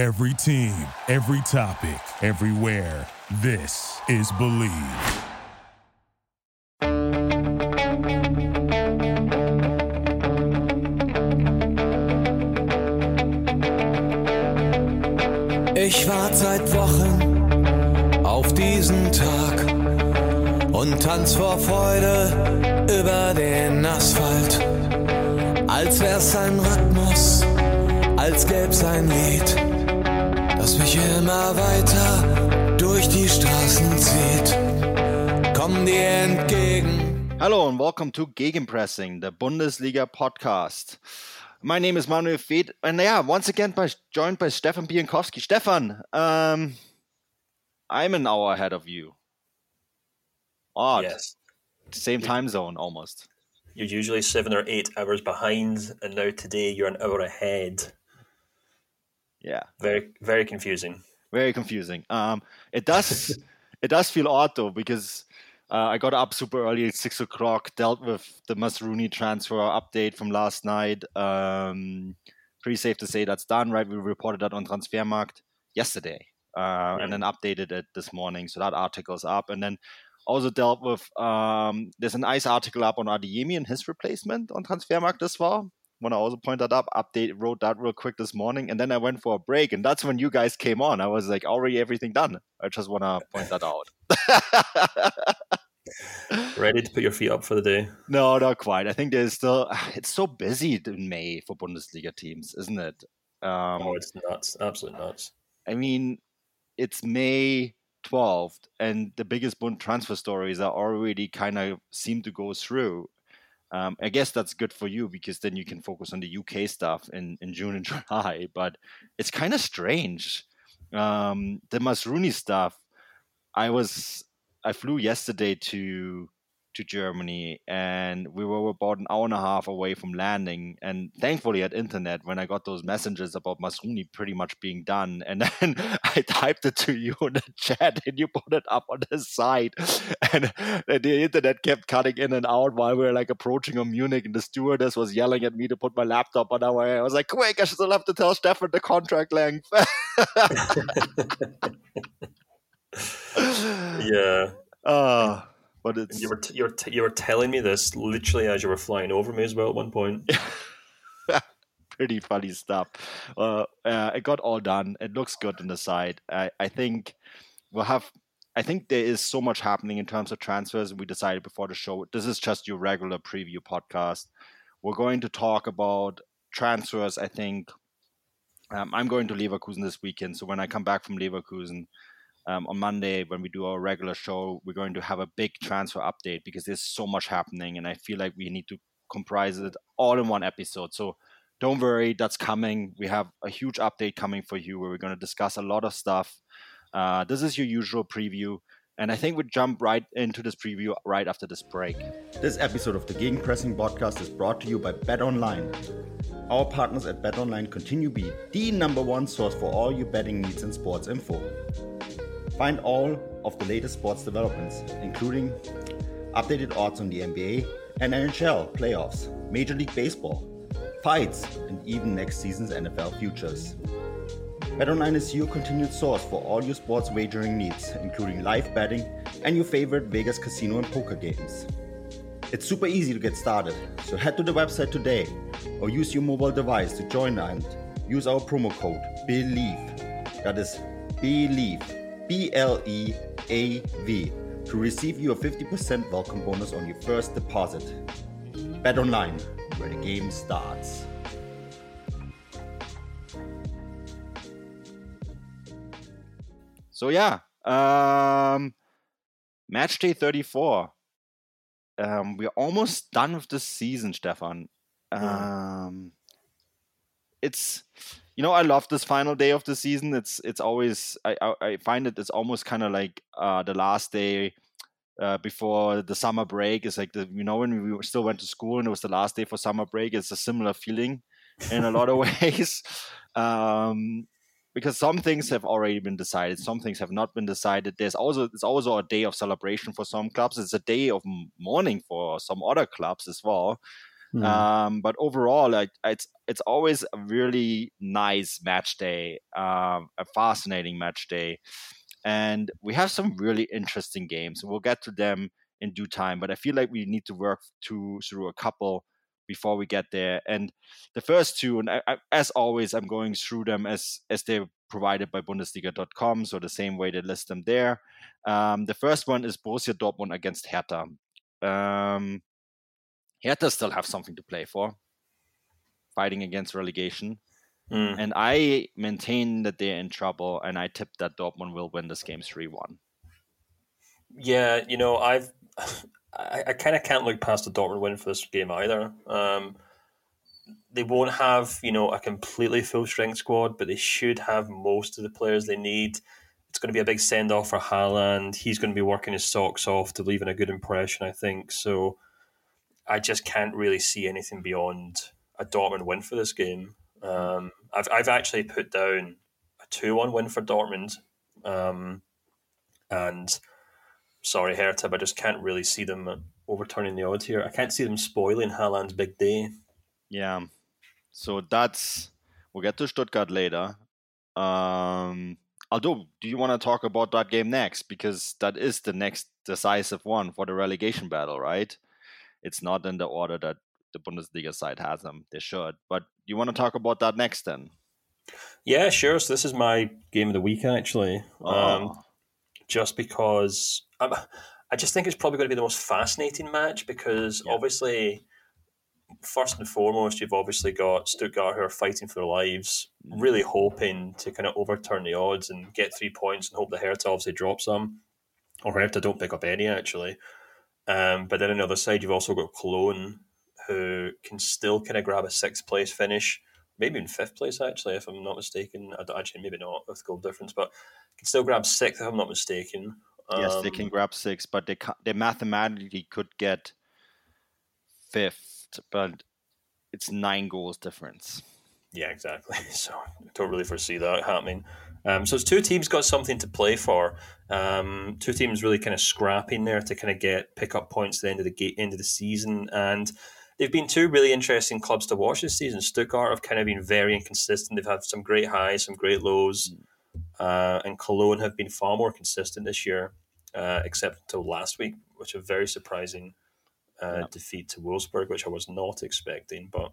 Every team, every topic, everywhere. This is Bleav. Ich warte seit Wochen auf diesen Tag und tanz vor Freude über den Asphalt. Als wär's ein Rhythmus, als gäb's ein Lied, mich immer weiter durch die Straßen zieht. Komm dir entgegen. Hello and welcome to Gegenpressing, the Bundesliga podcast. My name is Manuel Veth, and yeah, once again by, joined by Stefan Bienkowski. Stefan, um, I'm an hour ahead of you. Odd. Yes. Same time zone almost. You're usually seven or eight hours behind, and now today you're an hour ahead. Yeah. Very, very confusing. Very confusing. Um, it does, it does feel odd though because uh, I got up super early at six o'clock, dealt with the Mazraoui transfer update from last night. Um, pretty safe to say that's done, right? We reported that on Transfermarkt yesterday, uh, and then updated it this morning. So that article's up, and then also dealt with. Um, there's a nice article up on Adeyemi and his replacement on Transfermarkt as well. Want to also point that up. Update wrote that real quick this morning, and then I went for a break, and that's when you guys came on. I was like, already everything done. I just want to point that out. Ready to put your feet up for the day? No, not quite. I think there's still. It's so busy in May for Bundesliga teams, isn't it? Um, oh, it's nuts! Absolutely nuts. I mean, it's May 12th, and the biggest Bund transfer stories are already kind of seem to go through. Um, I guess that's good for you because then you can focus on the UK stuff in, in June and July. But it's kind of strange. Um, the Mazraoui stuff. I was I flew yesterday to to Germany and we were about an hour and a half away from landing and thankfully at internet when I got those messages about Mazraoui pretty much being done and then I typed it to you in the chat and you put it up on the site and the internet kept cutting in and out while we were like approaching on Munich and the stewardess was yelling at me to put my laptop on our I was like quick I still have to tell Stefan the contract length. Yeah. Uh, but it's you were t- you were t- you were telling me this literally as you were flying over me as well at one point. pretty funny stuff. Uh, uh, it got all done. It looks good on the side. I, I think we'll have. I think there is so much happening in terms of transfers. We decided before the show. This is just your regular preview podcast. We're going to talk about transfers. I think um, I'm going to Leverkusen this weekend. So when I come back from Leverkusen, um, on Monday when we do our regular show, we're going to have a big transfer update because there's so much happening, and I feel like we need to comprise it all in one episode. So don't worry, that's coming. We have a huge update coming for you where we're going to discuss a lot of stuff. Uh, this is your usual preview. And I think we jump right into this preview right after this break. This episode of the Gegenpressing podcast is brought to you by Bet Online. Our partners at Bet Online continue to be the number one source for all your betting needs and sports info. Find all of the latest sports developments, including updated odds on the NBA and NHL playoffs, Major League Baseball, fights, and even next season's NFL futures. BetOnline is your continued source for all your sports wagering needs, including live betting and your favorite Vegas casino and poker games. It's super easy to get started, so head to the website today or use your mobile device to join and use our promo code BLEAV. That is BLEAV B L E A V to receive your 50% welcome bonus on your first deposit. Bet online, where the game starts. So yeah, um, match day 34. Um, we're almost done with this season, Stefan. Um, it's you know I love this final day of the season. It's it's always I I, I find it it's almost kind of like uh, the last day uh, before the summer break. It's like the you know when we still went to school and it was the last day for summer break. It's a similar feeling in a lot of ways. Um, because some things have already been decided, some things have not been decided. There's also it's also a day of celebration for some clubs. It's a day of mourning for some other clubs as well. Mm. Um, but overall, like, it's it's always a really nice match day, um, a fascinating match day, and we have some really interesting games. We'll get to them in due time, but I feel like we need to work to through a couple before we get there. And the first two, and I, I, as always, I'm going through them as as they're provided by Bundesliga.com, so the same way they list them there. Um, the first one is Borussia Dortmund against Hertha. Um, Hertha still have something to play for, fighting against relegation. Mm. And I maintain that they're in trouble, and I tip that Dortmund will win this game 3 1. Yeah, you know, I've. I, I kind of can't look past the Dortmund win for this game either. Um, they won't have, you know, a completely full strength squad, but they should have most of the players they need. It's going to be a big send off for Haaland. He's going to be working his socks off to leave in a good impression, I think. So I just can't really see anything beyond a Dortmund win for this game. Um, I've I've actually put down a two one win for Dortmund, um, and sorry Hertha, but I just can't really see them overturning the odds here. I can't see them spoiling Haaland's big day. Yeah, so that's we'll get to Stuttgart later. Um, although, do you want to talk about that game next because that is the next decisive one for the relegation battle, right? It's not in the order that the Bundesliga side has them. They should. But you want to talk about that next then? Yeah, sure. So this is my game of the week actually. Oh. Um, just because I'm, I just think it's probably going to be the most fascinating match because yeah. obviously, first and foremost, you've obviously got Stuttgart who are fighting for their lives, mm. really hoping to kind of overturn the odds and get three points and hope the Hertha obviously drop them, or Hertha don't pick up any actually. Um, but then on the other side, you've also got Cologne, who can still kind of grab a sixth place finish, maybe in fifth place actually, if I'm not mistaken. Actually maybe not with goal difference, but can still grab sixth if I'm not mistaken. yes, they can um, grab six, but they they mathematically could get fifth, but it's nine goals difference. Yeah, exactly. So I don't really foresee that happening. Um, so it's two teams got something to play for. Um, two teams really kind of scrapping there to kind of get pick up points at the end of the gate, end of the season, and they've been two really interesting clubs to watch this season. Stuttgart have kind of been very inconsistent. They've had some great highs, some great lows, uh, and Cologne have been far more consistent this year, uh, except until last week, which a very surprising uh, defeat to Wolfsburg, which I was not expecting, but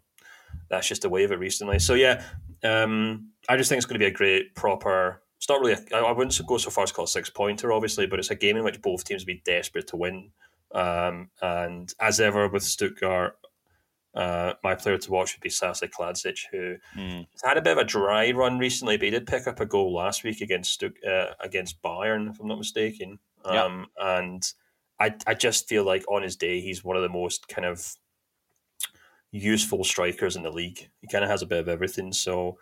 that's just the way of it recently. So yeah, um, I just think it's going to be a great proper. It's not really. A, I wouldn't go so far as call it six pointer, obviously, but it's a game in which both teams will be desperate to win. Um, and as ever with Stuttgart, uh, my player to watch would be Sasa Kalajdzic, who mm. had a bit of a dry run recently, but he did pick up a goal last week against Stutt- uh, against Bayern, if I'm not mistaken. Um, yeah. And I, I just feel like on his day, he's one of the most kind of useful strikers in the league. He kind of has a bit of everything. So,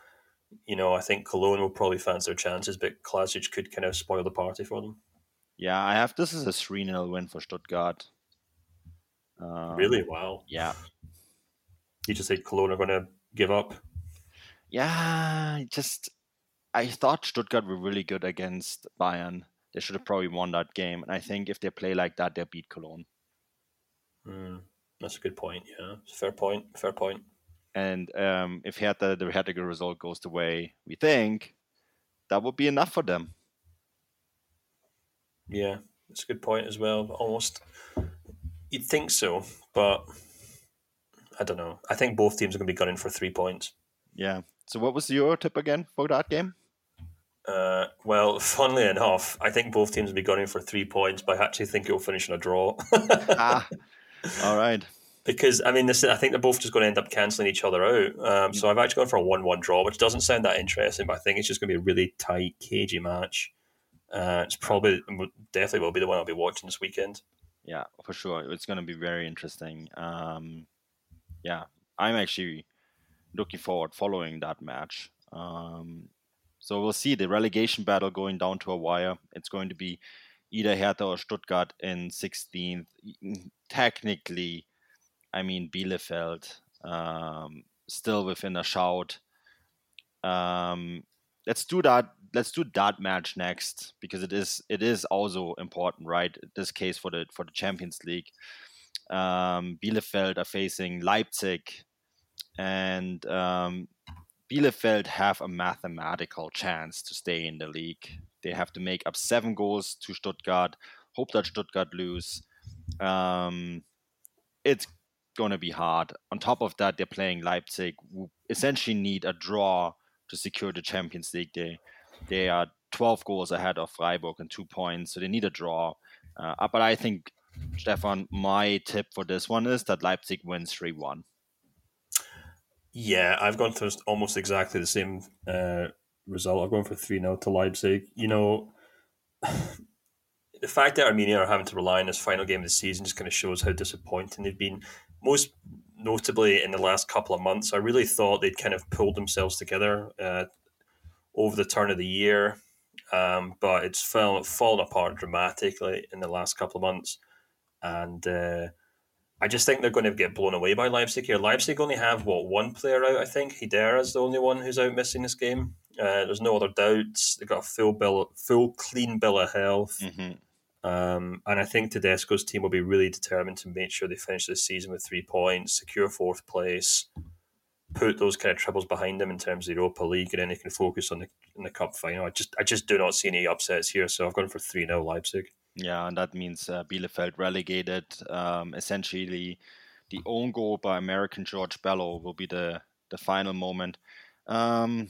you know, I think Cologne will probably fancy their chances, but Kalajdzic could kind of spoil the party for them. Yeah, I have this is a 3 0 win for Stuttgart. Um, really? Wow. Yeah. You just think Cologne are going to give up? Yeah, just I thought Stuttgart were really good against Bayern. They should have probably won that game. And I think if they play like that, they'll beat Cologne. Mm. That's a good point. Yeah, fair point. Fair point. And um, if Hertha, the Hertha result goes the way we think, that would be enough for them. Yeah, that's a good point as well. Almost, you'd think so, but I don't know. I think both teams are going to be gunning for three points. Yeah. So, what was your tip again for that game? Uh, well, funnily enough, I think both teams will be gunning for three points, but I actually think it will finish in a draw. ah, all right. Because I mean, this I think they're both just going to end up cancelling each other out. Um, so I've actually gone for a one-one draw, which doesn't sound that interesting, but I think it's just going to be a really tight, cagey match. Uh, it's probably definitely will be the one I'll be watching this weekend. Yeah, for sure. It's going to be very interesting. Um, yeah, I'm actually looking forward following that match. Um, so we'll see the relegation battle going down to a wire. It's going to be either Hertha or Stuttgart in 16th. Technically, I mean Bielefeld um, still within a shout. Um, let's do that. Let's do that match next because it is it is also important, right? This case for the for the Champions League. Um, Bielefeld are facing Leipzig, and um, Bielefeld have a mathematical chance to stay in the league. They have to make up seven goals to Stuttgart. Hope that Stuttgart lose. Um, it's going to be hard. On top of that, they're playing Leipzig, who essentially need a draw to secure the Champions League. They they are 12 goals ahead of Freiburg and two points, so they need a draw. Uh, but I think, Stefan, my tip for this one is that Leipzig wins 3 1. Yeah, I've gone through almost exactly the same uh, result. I'm going for 3 0 to Leipzig. You know, the fact that Arminia are having to rely on this final game of the season just kind of shows how disappointing they've been. Most notably in the last couple of months, I really thought they'd kind of pulled themselves together uh, over the turn of the year, um, but it's fallen, fallen apart dramatically in the last couple of months. And uh, I just think they're going to get blown away by Leipzig here. Leipzig only have, what, one player out, I think. is the only one who's out missing this game. Uh, there's no other doubts. They've got a full bill, full clean bill of health. Mm-hmm. Um, and I think Tedesco's team will be really determined to make sure they finish this season with three points, secure fourth place, put those kind of troubles behind them in terms of the Europa League, and then they can focus on the in the cup final. I just I just do not see any upsets here, so I've gone for three 0 Leipzig. Yeah, and that means uh, Bielefeld relegated. Um, essentially, the own goal by American George Bello will be the the final moment. Um,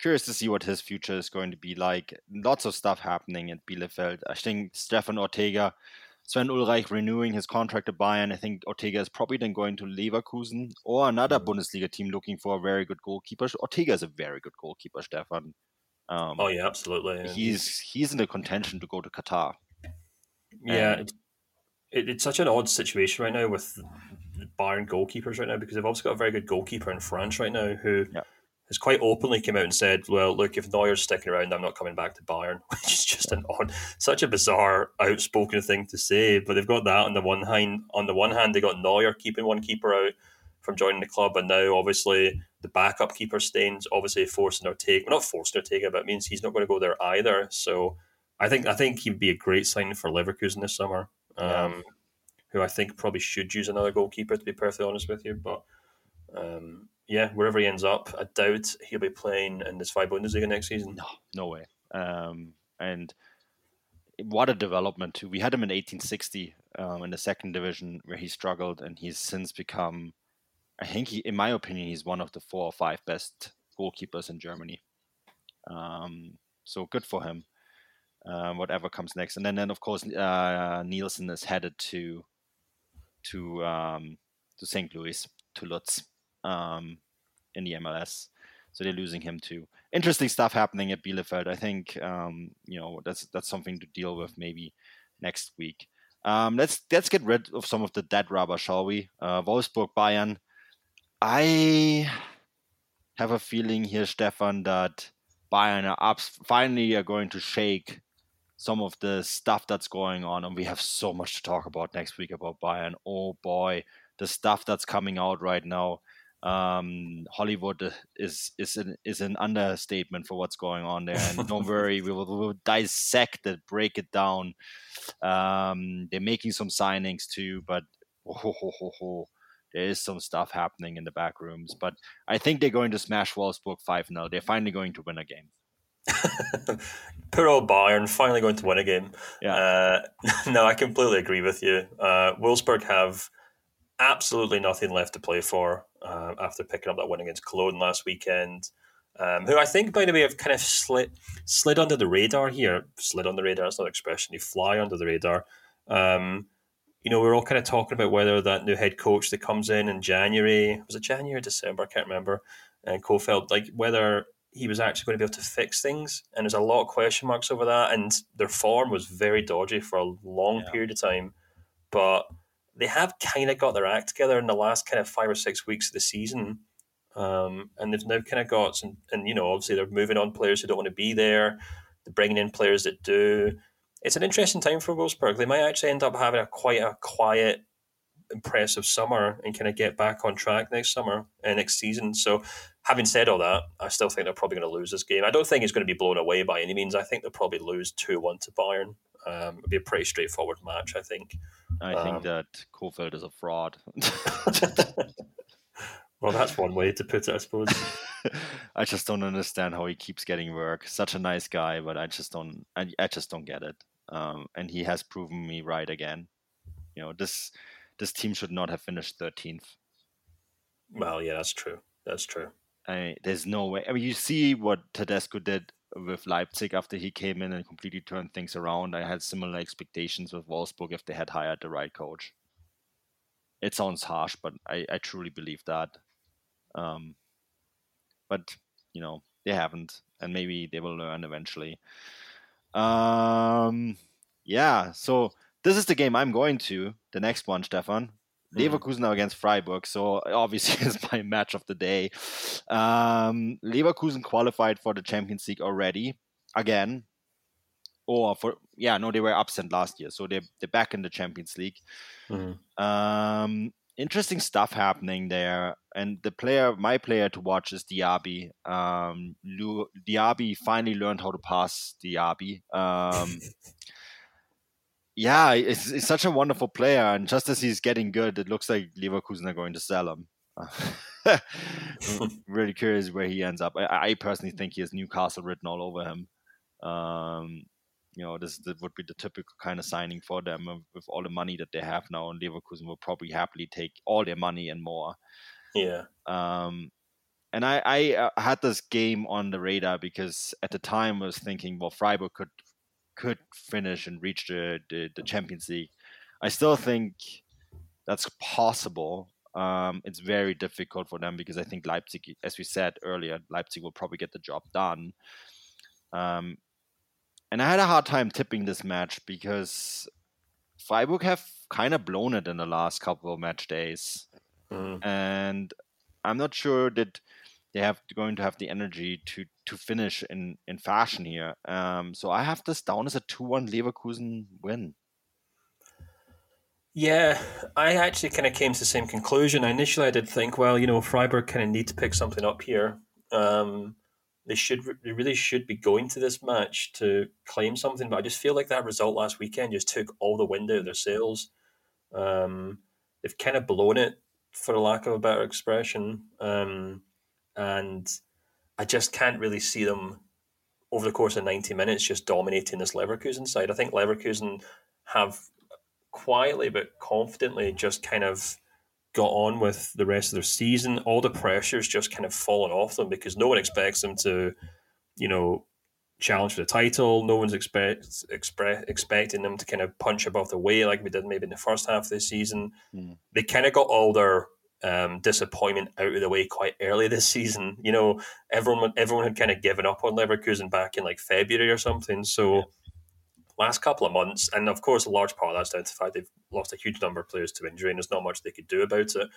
curious to see what his future is going to be like. Lots of stuff happening at Bielefeld. I think Stefan Ortega, Sven Ulreich renewing his contract at Bayern. I think Ortega is probably then going to Leverkusen or another mm-hmm. Bundesliga team looking for a very good goalkeeper. Ortega is a very good goalkeeper, Stefan. Um, oh yeah, absolutely. Yeah. He's he's in the contention to go to Qatar. Yeah, it's, it, it's such an odd situation right now with Bayern goalkeepers right now because they've also got a very good goalkeeper in France right now who yeah has quite openly come out and said, "Well, look, if Neuer's sticking around, I'm not coming back to Bayern," which is just an odd, such a bizarre, outspoken thing to say. But they've got that on the one hand. On the one hand, they got Neuer keeping one keeper out from joining the club, and now obviously the backup keeper stains, obviously forcing Ortega, well, not forcing Ortega, but it means he's not going to go there either. So I think I think he'd be a great sign for Leverkusen this summer. Um, who I think probably should use another goalkeeper to be perfectly honest with you, but. Um, yeah, wherever he ends up, I doubt he'll be playing in this five Bundesliga next season. No, no way. Um, and what a development. We had him in 1860 um, in the second division where he struggled, and he's since become, I think, he, in my opinion, he's one of the four or five best goalkeepers in Germany. Um, so good for him. Um, whatever comes next, and then then of course uh, Nilsson is headed to to um, to St. Louis to Lutz um, in the MLS. So they're losing him too. Interesting stuff happening at Bielefeld. I think um, you know that's that's something to deal with maybe next week. Um, let's let's get rid of some of the dead rubber, shall we? Uh, Wolfsburg, Bayern. I have a feeling here, Stefan, that Bayern are finally are going to shake some of the stuff that's going on, and we have so much to talk about next week about Bayern. Oh boy, the stuff that's coming out right now um, Hollywood is is an is an understatement for what's going on there. And don't worry, we will, we will dissect it, break it down. Um, they're making some signings too, but oh, oh, oh, there is some stuff happening in the back rooms. But I think they're going to smash Wolfsburg five 0 They're finally going to win a game. Poor old Bayern finally going to win a game. Yeah. Uh, no, I completely agree with you. Uh, Wolfsburg have absolutely nothing left to play for uh, after picking up that win against Cologne last weekend. Um, who I think, by the way, have kind of slid slid under the radar here. Slid on the radar, that's not an expression. You fly under the radar. Um, you know, we are all kind of talking about whether that new head coach that comes in in January, was it January or December? I can't remember. And Kohfeldt, like whether he was actually going to be able to fix things. And there's a lot of question marks over that. And their form was very dodgy for a long yeah. period of time. But they have kind of got their act together in the last kind of five or six weeks of the season. Um, and they've now kind of got some, and you know, obviously they're moving on players who don't want to be there. They're bringing in players that do. It's an interesting time for Wolfsburg. They might actually end up having a quite a quiet, impressive summer and kind of get back on track next summer and next season. So, having said all that, I still think they're probably going to lose this game. I don't think it's going to be blown away by any means. I think they'll probably lose two one to Bayern. Um, it'll be a pretty straightforward match, I think. I Um, think that Kohfeldt is a fraud. well, that's one way to put it, I suppose. I just don't understand how he keeps getting work. Such a nice guy, but I just don't. I, I just don't get it. Um, and he has proven me right again. You know, this this team should not have finished 13th. well, yeah, that's true. That's true. I, there's no way. I mean, you see what Tedesco did with Leipzig after he came in and completely turned things around. I had similar expectations with Wolfsburg if they had hired the right coach. It sounds harsh, but I, I truly believe that. Um, but you know they haven't, and maybe they will learn eventually. Um, yeah. So this is the game I'm going to. The next one, Stefan. Mhm. Leverkusen against Freiburg, so obviously it's my match of the day. Um, Leverkusen qualified for the Champions League already again, or for yeah, no, they were absent last year, so they're they're back in the Champions League. Mhm. Um, interesting stuff happening there, and the player, my player to watch is Diaby. Um, Diaby finally learned how to pass Diaby. Um, yeah, it's, it's such a wonderful player, and just as he's getting good, it looks like Leverkusen are going to sell him. really curious where he ends up. I, I personally think he has Newcastle written all over him. Um, you know, this, this would be the typical kind of signing for them with all the money that they have now, and Leverkusen will probably happily take all their money and more. Yeah. Um, and I, I uh, had this game on the radar because at the time I was thinking, well, Freiburg could could finish and reach the, the, the Champions League. I still think that's possible. Um, it's very difficult for them because I think Leipzig, as we said earlier, Leipzig will probably get the job done. Um, and I had a hard time tipping this match because Freiburg have kind of blown it in the last couple of match days Mhm. and I'm not sure that they have going to have the energy to to finish in in fashion here. Um, so I have this down as a two-one Leverkusen win. Yeah, I actually kind of came to the same conclusion. Initially, I did think, well, you know, Freiburg kind of need to pick something up here. Um, they should, they really should be going to this match to claim something. But I just feel like that result last weekend just took all the wind out of their sails. Um, they've kind of blown it, for lack of a better expression, um, and I just can't really see them over the course of ninety minutes just dominating this Leverkusen side. I think Leverkusen have quietly but confidently just kind of got on with the rest of their season. All the pressure's just kind of fallen off them because no one expects them to, you know, challenge for the title. No one's expect, expecting them to kind of punch above their weight like we did maybe in the first half of the season. Hmm. They kind of got all their um, disappointment out of the way quite early this season. You know, everyone everyone had kind of given up on Leverkusen back in like February or something. So last couple of months, and of course, a large part of that's down to the fact they've lost a huge number of players to injury, and there's not much they could do about it.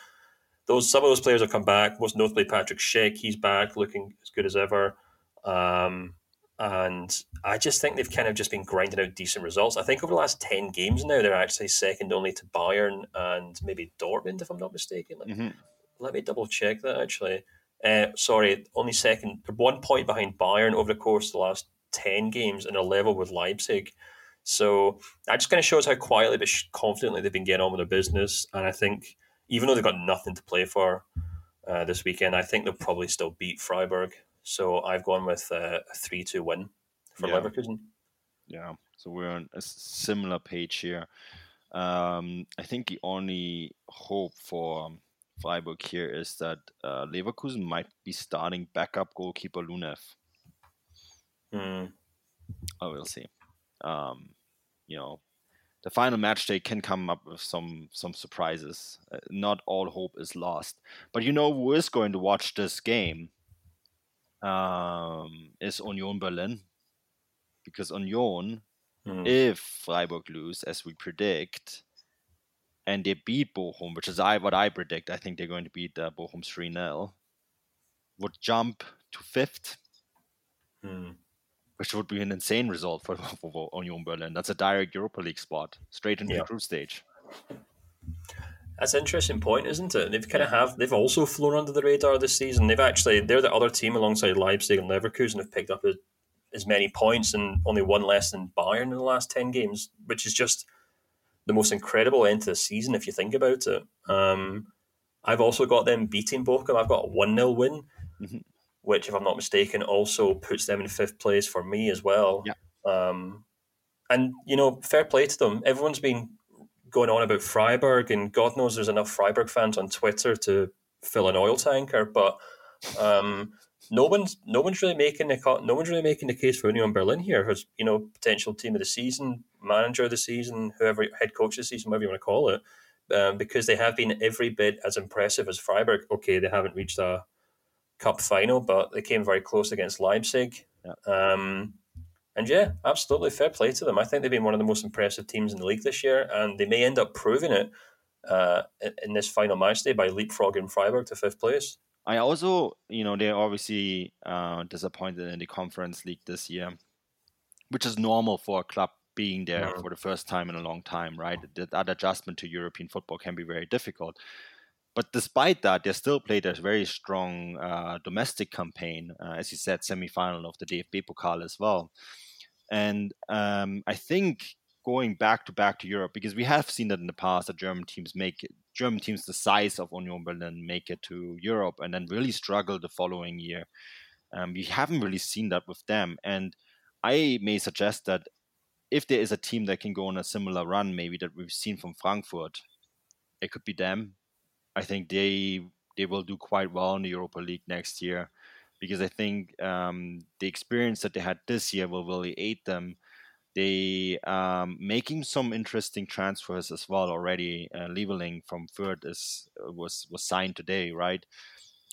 Those some of those players have come back. Most notably, Patrick Schick. He's back, looking as good as ever. Um, and I just think they've kind of just been grinding out decent results. I think over the last ten games now, they're actually second only to Bayern and maybe Dortmund, if I'm not mistaken. Let- Mhm. Let me double check that actually. Uh, sorry, only second. One point behind Bayern over the course of the last ten games, and a level with Leipzig. So that just kind of shows how quietly but confidently they've been getting on with their business. And I think even though they've got nothing to play for uh, this weekend, I think they'll probably still beat Freiburg. So I've gone with a three-two win for Yeah. Leverkusen. Yeah, so we're on a similar page here. Um, I think the only hope for um, Freiburg here is that uh, Leverkusen might be starting backup goalkeeper Lunev. Hmm. we'll see. Um, you know, the final match day can come up with some some surprises. Uh, not all hope is lost. But you know who is going to watch this game? Um, is Union Berlin, because Union, Hmm. if Freiburg lose as we predict, and they beat Bochum, which is I what I predict, I think they're going to beat uh, Bochum three 0 would jump to fifth Hmm. which would be an insane result for, for Union Berlin. That's a direct Europa League spot, straight into Yeah. the group stage. That's an interesting point, isn't it? They've kind of have they've also flown under the radar this season. They've actually they're the other team alongside Leipzig and Leverkusen have picked up as, as many points and only one less than Bayern in the last ten games, which is just the most incredible end to the season if you think about it. Um, I've also got them beating Bochum. I've got a 1 0 win, mm-hmm. which, if I'm not mistaken, also puts them in fifth place for me as well. Yeah. Um, and, you know, fair play to them. Everyone's been going on about Freiburg, and God knows there's enough Freiburg fans on Twitter to fill an oil tanker, but. Um, no one's no one's really making the no one's really making the case for Union Berlin here as you know potential team of the season, manager of the season, whoever head coach of the season, whatever you want to call it, um, because they have been every bit as impressive as Freiburg. Okay, they haven't reached a cup final, but they came very close against Leipzig. Yeah. Um, and yeah, absolutely fair play to them. I think they've been one of the most impressive teams in the league this year, and they may end up proving it uh, in this final match day by leapfrogging Freiburg to fifth place. I also, you know, they're obviously uh, disappointed in the Conference League this year, which is normal for a club being there yeah. for the first time in a long time, right? That adjustment to European football can be very difficult. But despite that, they still played a very strong uh, domestic campaign, uh, as you said, semi-final of the DFB Pokal as well. And um, I think going back to back to Europe, because we have seen that in the past that German teams make German teams the size of Union Berlin make it to Europe and then really struggle the following year. Um, we haven't really seen that with them, and I may suggest that if there is a team that can go on a similar run, maybe that we've seen from Frankfurt, it could be them. I think they they will do quite well in the Europa League next year because I think um, the experience that they had this year will really aid them they um, making some interesting transfers as well already. Uh, Leweling from Fürth is uh, was was signed today, right?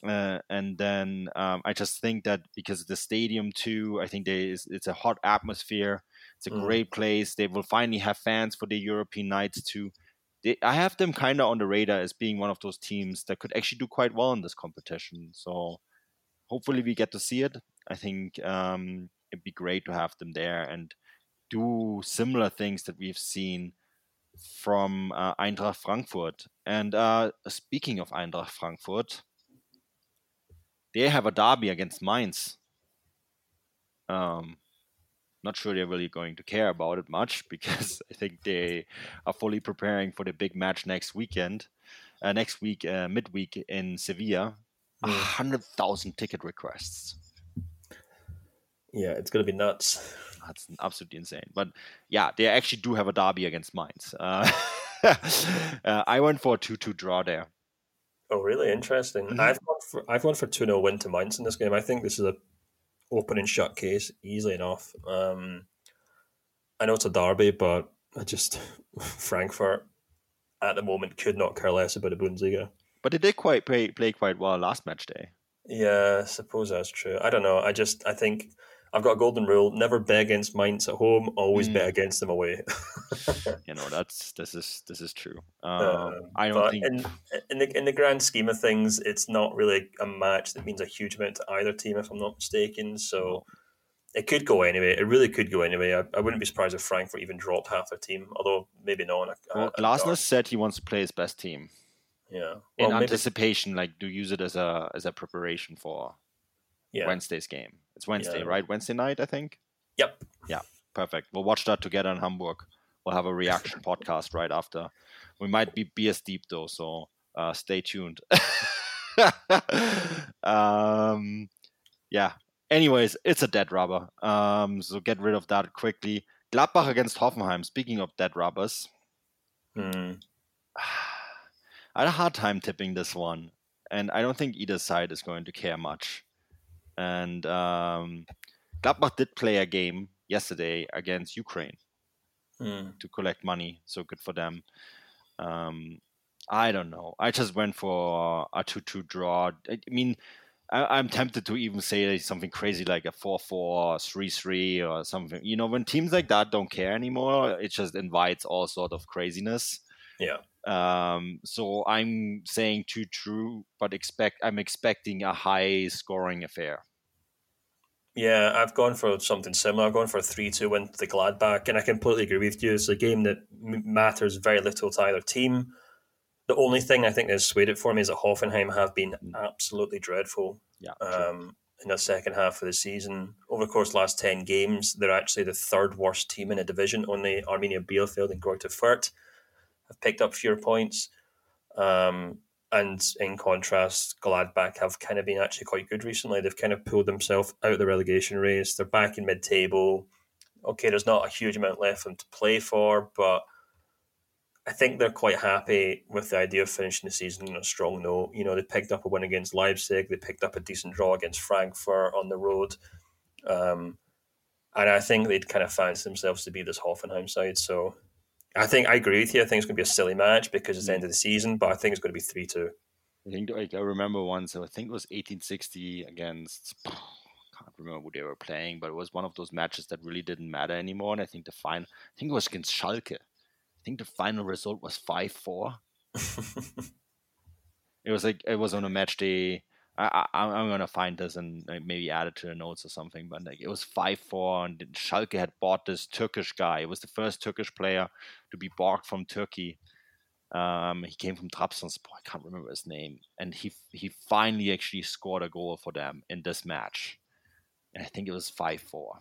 Uh, and then um, I just think that because the stadium too, I think there is it's a hot atmosphere. It's a mm. great place. They will finally have fans for the European nights too. They, I have them kind of on the radar as being one of those teams that could actually do quite well in this competition. So hopefully we get to see it. I think um, it'd be great to have them there and do similar things that we've seen from uh, Eintracht Frankfurt. And uh, speaking of Eintracht Frankfurt, they have a derby against Mainz. Um, not sure they're really going to care about it much because I think they are fully preparing for the big match next weekend, uh, next week, uh, midweek in Sevilla. A mm. hundred thousand ticket requests. Yeah, it's going to be nuts. That's absolutely insane. But yeah, they actually do have a derby against Mainz. Uh, uh, I went for a 2 2 draw there. Oh, really? Interesting. Mm-hmm. I've gone for I've gone for 2 0 win to Mainz in this game. I think this is a open and shut case, easily enough. Um, I know it's a derby, but I just Frankfurt at the moment could not care less about the Bundesliga. But they did quite play, play quite well last match day. Yeah, I suppose that's true. I don't know. I just I think I've got a golden rule: never bet against Mainz at home. Always mm. bet against them away. you know that's this is this is true. Um, uh, I don't think in, in the in the grand scheme of things, it's not really a match that means a huge amount to either team, if I'm not mistaken. So it could go anyway. It really could go anyway. I, I wouldn't be surprised if Frankfurt even dropped half their team, although maybe not. A, well, Glasner said he wants to play his best team. Yeah, well, in anticipation, like to use it as a as a preparation for yeah. Wednesday's game. It's Wednesday, yeah. right? Wednesday night, I think. Yep. Yeah, perfect. We'll watch that together in Hamburg. We'll have a reaction podcast right after. We might be BS deep though, so uh, stay tuned. um, yeah. Anyways, it's a dead rubber. Um, so get rid of that quickly. Gladbach against Hoffenheim. Speaking of dead rubbers, hmm. I had a hard time tipping this one, and I don't think either side is going to care much. And um, Gladbach did play a game yesterday against Ukraine mm. to collect money, so good for them. Um, I don't know. I just went for a 2 2 draw. I mean, I, am tempted to even say something crazy like a 4 4, 3 3, or something. You know, when teams like that don't care anymore, it just invites all sort of craziness. Yeah. Um, so I'm saying too true, but expect I'm expecting a high scoring affair. Yeah, I've gone for something similar. I've gone for a 3 2 win to the Gladbach, and I completely agree with you. It's a game that matters very little to either team. The only thing I think has swayed it for me is that Hoffenheim have been mm. absolutely dreadful yeah, um, in the second half of the season. Over the course the last 10 games, they're actually the third worst team in a division, only Arminia Bielefeld and Greuther Fürth. Have picked up fewer points. Um, and in contrast, Gladbach have kind of been actually quite good recently. They've kind of pulled themselves out of the relegation race. They're back in mid table. Okay, there's not a huge amount left for them to play for, but I think they're quite happy with the idea of finishing the season on a strong note. You know, they picked up a win against Leipzig, they picked up a decent draw against Frankfurt on the road. Um, and I think they'd kind of fancy themselves to be this Hoffenheim side. So I think I agree with you. I think it's going to be a silly match because it's the end of the mm. season, but I think it's going to be 3 2. I think like I remember one, so I think it was 1860 against I can't remember who they were playing, but it was one of those matches that really didn't matter anymore. And I think the final, I think it was against Schalke. I think the final result was five four. it was like it was on a match day. I, I I'm gonna find this and maybe add it to the notes or something. But like it was five four, and Schalke had bought this Turkish guy. It was the first Turkish player to be bought from Turkey. Um, he came from Trabzonspor. I can't remember his name, and he he finally actually scored a goal for them in this match. And I think it was five four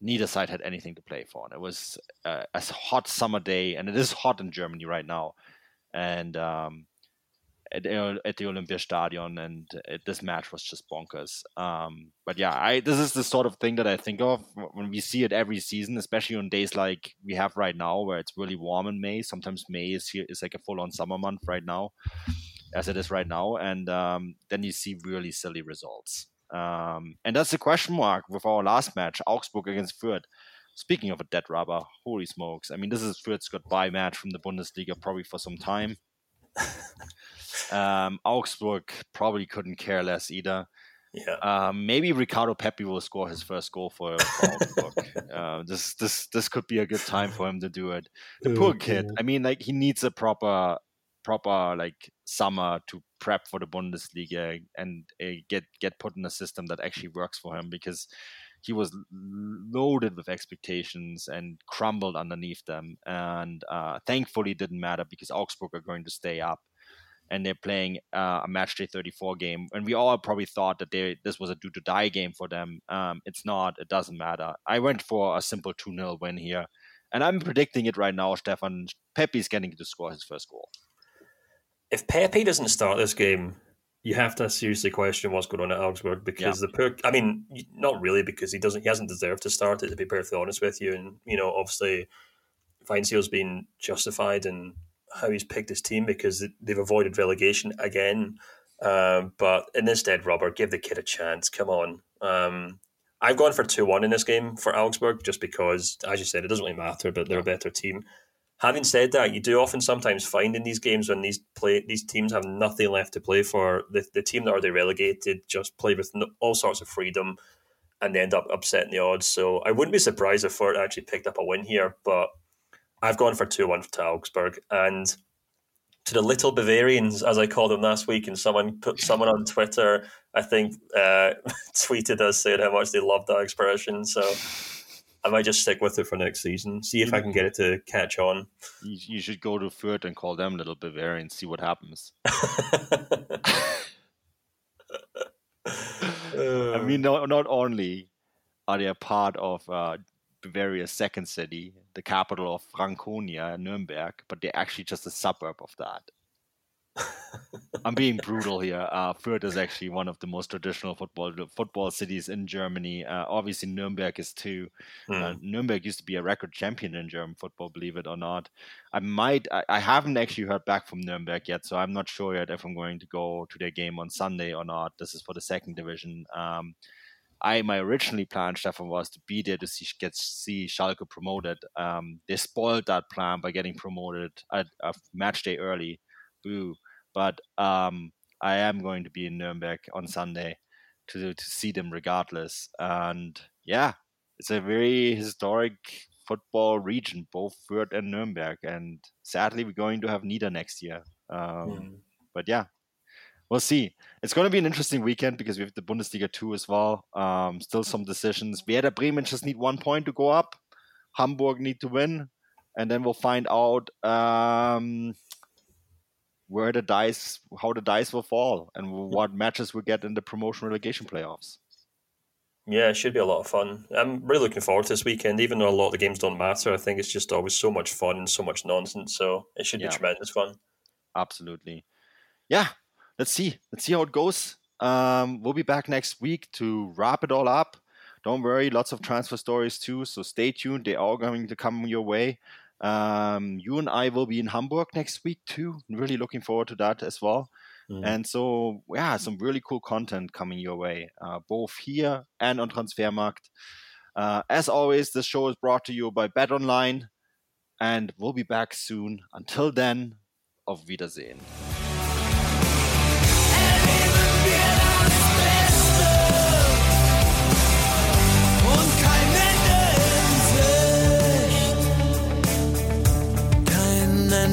neither side had anything to play for. And it was uh, a hot summer day, and it is hot in Germany right now. And um, at, at, the Olympiastadion, and it, this match was just bonkers. Um, but yeah, I this is the sort of thing that I think of when we see it every season, especially on days like we have right now, where it's really warm in May. Sometimes May is here is like a full on summer month right now, as it is right now, and um, then you see really silly results. Um, and that's the question mark with our last match, Augsburg against Fürth. Speaking of a dead rubber, holy smokes. I mean, this is Fürth's goodbye match from the Bundesliga probably for some time. um, Augsburg probably couldn't care less either. Yeah. Um, maybe Ricardo Pepi will score his first goal for, for Augsburg. uh, this this this could be a good time for him to do it. The poor kid. I mean, like he needs a proper proper like summer to prep for the Bundesliga and uh, get get put in a system that actually works for him because he was loaded with expectations and crumbled underneath them and uh, thankfully didn't matter because Augsburg are going to stay up and they're playing uh, a match day 34 game and we all probably thought that they this was a do to die game for them um, it's not it doesn't matter I went for a simple 2-0 win here and I'm predicting it right now Stefan Pepi's getting to score his first goal if Pepi doesn't start this game, you have to seriously question what's going on at Augsburg because yeah. the poor. I mean, not really because he doesn't. He hasn't deserved to start it. To be perfectly honest with you, and you know, obviously, Weinzierl's been justified in how he's picked his team because they've avoided relegation again. Um, but in this dead rubber, give the kid a chance. Come on. Um, I've gone for two one in this game for Augsburg just because, as you said, it doesn't really matter. But they're a better team. Having said that, you do often sometimes find in these games when these play these teams have nothing left to play for, the, the team that are they relegated just play with no, all sorts of freedom and they end up upsetting the odds. So I wouldn't be surprised if Fürth actually picked up a win here, but I've gone for 2 1 to Augsburg. And to the little Bavarians, as I called them last week, and someone put someone on Twitter, I think, uh, tweeted us saying how much they loved that expression. So I might just stick with it for next season. See if I can get it to catch on. You, you should go to Fürth and call them Little Bavarians, see what happens. I mean, not, not only are they a part of uh, Bavaria's second city, the capital of Franconia, Nuremberg, but they're actually just a suburb of that. I'm being brutal here. Uh, Fürth is actually one of the most traditional football football cities in Germany. Uh, obviously, Nuremberg is too. Mm. Uh, hmm. Nuremberg used to be a record champion in German football, believe it or not. I might. I, I, haven't actually heard back from Nuremberg yet, so I'm not sure yet if I'm going to go to their game on Sunday or not. This is for the second division. Um, I my originally plan, Stefan, was to be there to see get see Schalke promoted. Um, they spoiled that plan by getting promoted at a match day early boo. But um, I am going to be in Nuremberg on Sunday to to see them regardless. And yeah, it's a very historic football region, both Fürth and Nuremberg. And sadly, we're going to have neither next year. Um. But yeah, we'll see. It's going to be an interesting weekend because we have the Bundesliga 2 as well. Um, still some decisions. Werder Bremen just need one point to go up. Hamburg need to win. And then we'll find out um, where the dice, how the dice will fall, and what matches we get in the promotion relegation playoffs. Yeah, it should be a lot of fun. I'm really looking forward to this weekend, even though a lot of the games don't matter. I think it's just always so much fun and so much nonsense. So it should Yeah. be tremendous fun. Absolutely. Yeah, let's see. Let's see how it goes. Um, we'll be back next week to wrap it all up. Don't worry, lots of transfer stories too. So stay tuned. They are going to come your way. Um, you and I will be in Hamburg next week too. Really looking forward to that as well. Mm. And so, yeah, some really cool content coming your way, uh, both here and on Transfermarkt. Uh, as always, this show is brought to you by Bet Online, and we'll be back soon. Until then, auf Wiedersehen.